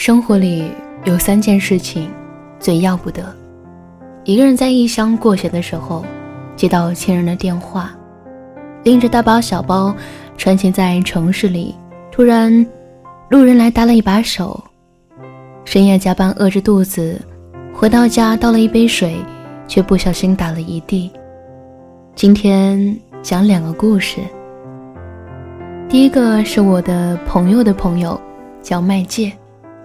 生活里有三件事情最要不得：一个人在异乡过节的时候，接到亲人的电话；拎着大包小包，穿行在城市里，突然路人来搭了一把手；深夜加班饿着肚子，回到家倒了一杯水，却不小心打了一地。今天讲两个故事。第一个是我的朋友的朋友，叫麦界。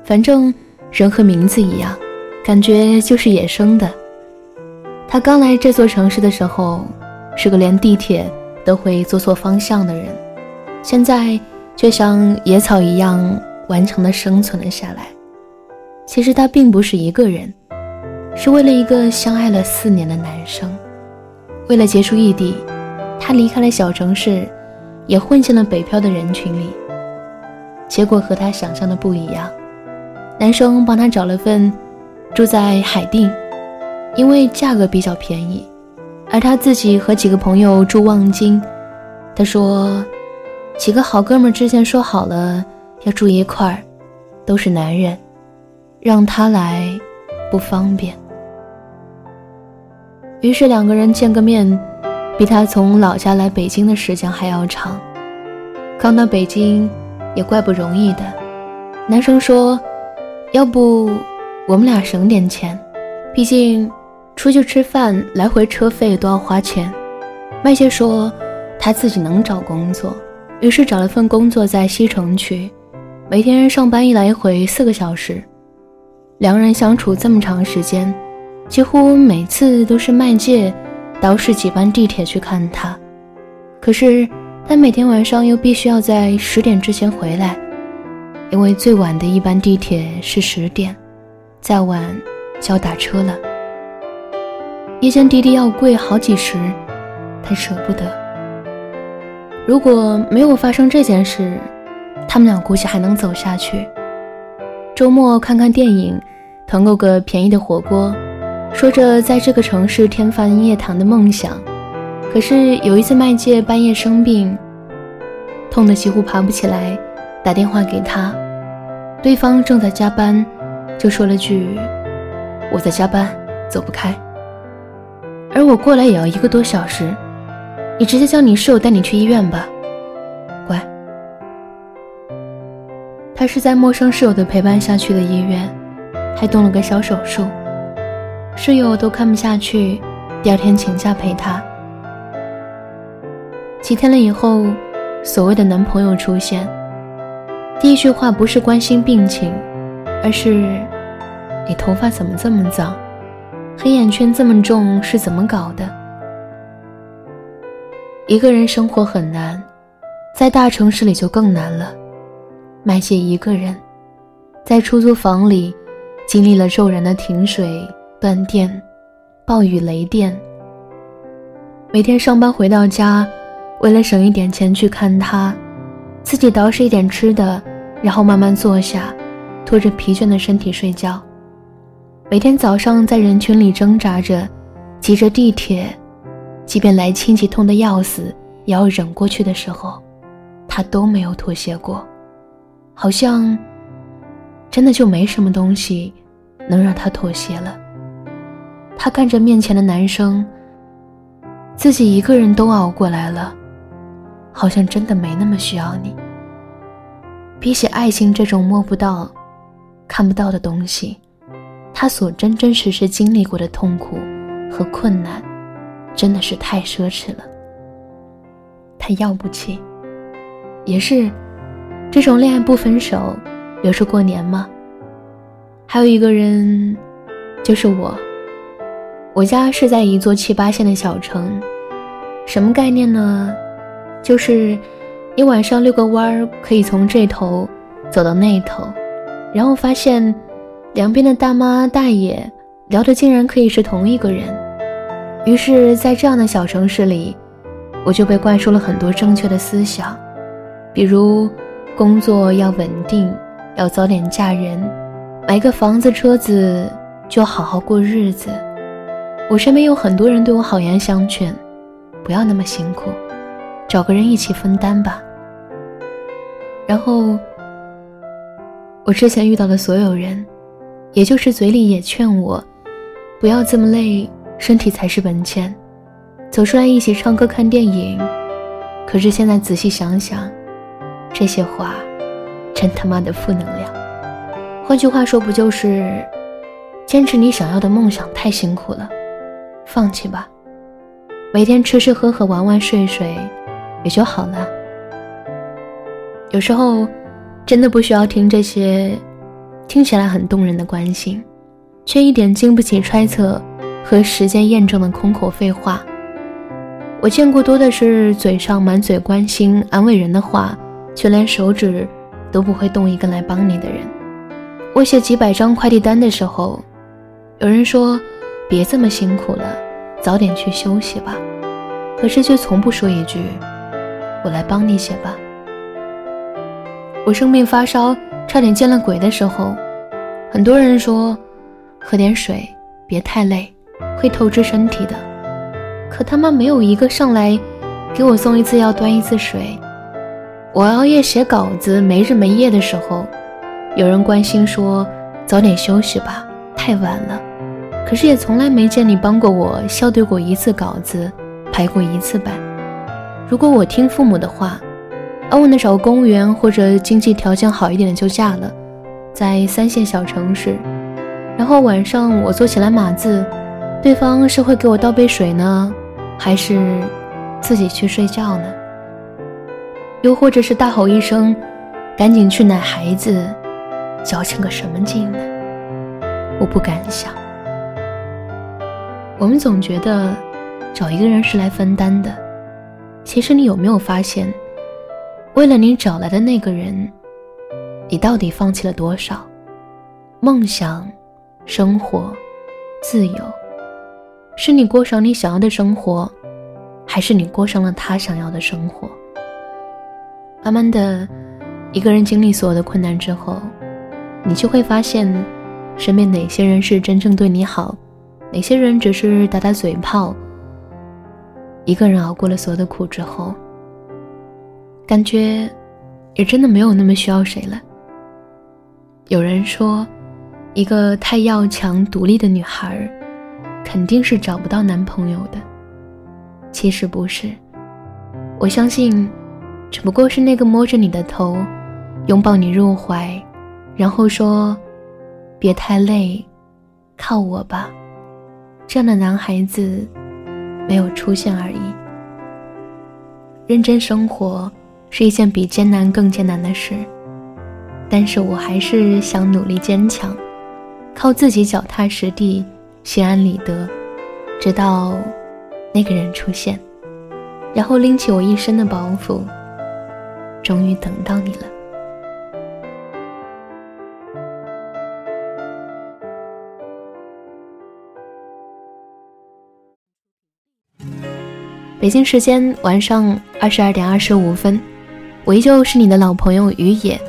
反正人和名字一样，感觉就是野生的。他刚来这座城市的时候，是个连地铁都会坐错方向的人，现在却像野草一样顽强地生存了下来。其实他并不是一个人，是为了一个相爱了四年的男生，为了结束异地，他离开了小城市，也混进了北漂的人群里。结果和他想象的不一样。男生帮他找了份住在海淀，因为价格比较便宜，而他自己和几个朋友住望京。他说，几个好哥们之前说好了要住一块儿，都是男人，让他来不方便。于是两个人见个面，比他从老家来北京的时间还要长。刚到北京也怪不容易的，男生说。要不我们俩省点钱，毕竟出去吃饭来回车费都要花钱。麦姐说他自己能找工作，于是找了份工作在西城区，每天上班一来回四个小时。两人相处这么长时间，几乎每次都是麦界倒十几班地铁去看他，可是他每天晚上又必须要在十点之前回来。因为最晚的一班地铁是十点，再晚就要打车了。夜间滴滴要贵好几十，他舍不得。如果没有发生这件事，他们俩估计还能走下去。周末看看电影，团购个便宜的火锅，说着在这个城市天翻夜谭的梦想。可是有一次麦界半夜生病，痛得几乎爬不起来。打电话给他，对方正在加班，就说了句：“我在加班，走不开。”而我过来也要一个多小时，你直接叫你室友带你去医院吧，乖。他是在陌生室友的陪伴下去的医院，还动了个小手术，室友都看不下去，第二天请假陪他。几天了以后，所谓的男朋友出现。第一句话不是关心病情，而是“你头发怎么这么脏，黑眼圈这么重，是怎么搞的？”一个人生活很难，在大城市里就更难了。麦姐一个人在出租房里，经历了骤然的停水、断电、暴雨、雷电。每天上班回到家，为了省一点钱去看他。自己捯饬一点吃的，然后慢慢坐下，拖着疲倦的身体睡觉。每天早上在人群里挣扎着，挤着地铁，即便来亲戚痛得要死，也要忍过去的时候，他都没有妥协过。好像真的就没什么东西能让他妥协了。他看着面前的男生，自己一个人都熬过来了。好像真的没那么需要你。比起爱情这种摸不到、看不到的东西，他所真真实实经历过的痛苦和困难，真的是太奢侈了。他要不起，也是，这种恋爱不分手，留着过年吗？还有一个人，就是我。我家是在一座七八线的小城，什么概念呢？就是，你晚上遛个弯儿，可以从这头走到那头，然后发现两边的大妈大爷聊的竟然可以是同一个人。于是，在这样的小城市里，我就被灌输了很多正确的思想，比如工作要稳定，要早点嫁人，买个房子车子就好好过日子。我身边有很多人对我好言相劝，不要那么辛苦。找个人一起分担吧。然后，我之前遇到的所有人，也就是嘴里也劝我，不要这么累，身体才是本钱，走出来一起唱歌看电影。可是现在仔细想想，这些话，真他妈的负能量。换句话说，不就是，坚持你想要的梦想太辛苦了，放弃吧。每天吃吃喝喝玩玩睡睡，也就好了。有时候，真的不需要听这些听起来很动人的关心，却一点经不起揣测和时间验证的空口废话。我见过多的是嘴上满嘴关心安慰人的话，却连手指都不会动一根来帮你的人。我写几百张快递单的时候，有人说：“别这么辛苦了。”早点去休息吧，可是却从不说一句“我来帮你写吧”。我生病发烧，差点见了鬼的时候，很多人说喝点水，别太累，会透支身体的。可他妈没有一个上来给我送一次药、端一次水。我熬夜写稿子，没日没夜的时候，有人关心说早点休息吧，太晚了。可是也从来没见你帮过我校对过一次稿子，排过一次版。如果我听父母的话，安稳的找个公务员或者经济条件好一点的就嫁了，在三线小城市，然后晚上我坐起来码字，对方是会给我倒杯水呢，还是自己去睡觉呢？又或者是大吼一声，赶紧去奶孩子，矫情个什么劲呢？我不敢想。我们总觉得找一个人是来分担的，其实你有没有发现，为了你找来的那个人，你到底放弃了多少？梦想、生活、自由，是你过上你想要的生活，还是你过上了他想要的生活？慢慢的，一个人经历所有的困难之后，你就会发现，身边哪些人是真正对你好。哪些人只是打打嘴炮？一个人熬过了所有的苦之后，感觉也真的没有那么需要谁了。有人说，一个太要强、独立的女孩，肯定是找不到男朋友的。其实不是，我相信，只不过是那个摸着你的头，拥抱你入怀，然后说：“别太累，靠我吧。”这样的男孩子没有出现而已。认真生活是一件比艰难更艰难的事，但是我还是想努力坚强，靠自己脚踏实地，心安理得，直到那个人出现，然后拎起我一身的包袱，终于等到你了。北京时间晚上二十二点二十五分，我依旧是你的老朋友于野。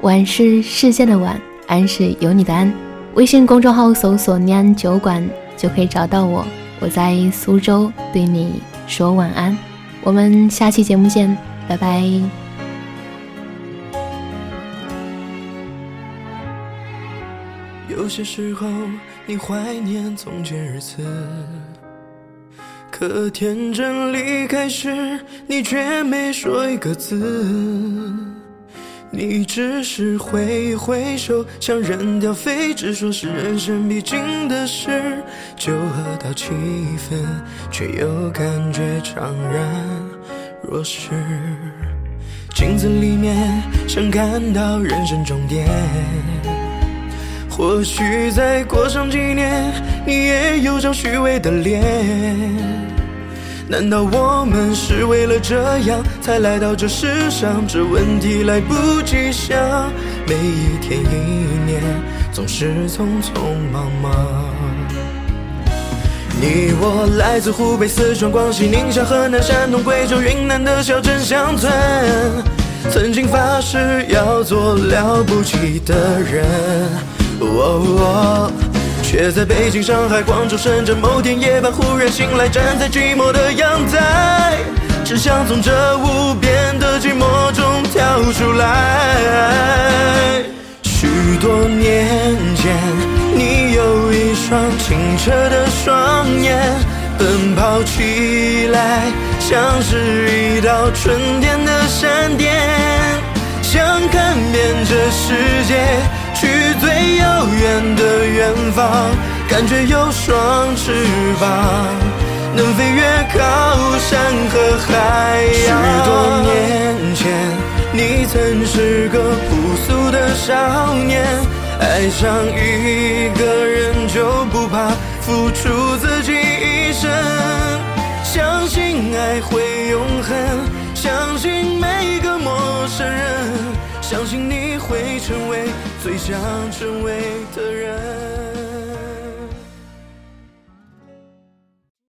晚是世界的晚，安是有你的安。微信公众号搜索“念安酒馆”就可以找到我。我在苏州对你说晚安，我们下期节目见，拜拜。有些时候，你怀念从前日子。可天真离开时，你却没说一个字，你只是挥挥手，像扔掉废纸，说是人生必经的事。酒喝到七分，却又感觉怅然若失。镜子里面想看到人生终点，或许再过上几年，你也有张虚伪的脸。难道我们是为了这样才来到这世上？这问题来不及想，每一天一年总是匆匆忙忙。你我来自湖北、四川、广西、宁夏、河南、山东、贵州、云南的小镇乡村，曾经发誓要做了不起的人。却在北京、上海、广州、深圳，某天夜半忽然醒来，站在寂寞的阳台，只想从这无边的寂寞中跳出来。许多年前，你有一双清澈的双眼，奔跑起来，像是一道春天的闪电，想看遍这世界。去最遥远的远方，感觉有双翅膀，能飞越高山和海洋。许多年前，你曾是个朴素的少年。爱上一个人就不怕付出自己一生，相信爱会永恒，相信每个陌生人，相信你会成为最想成为的人。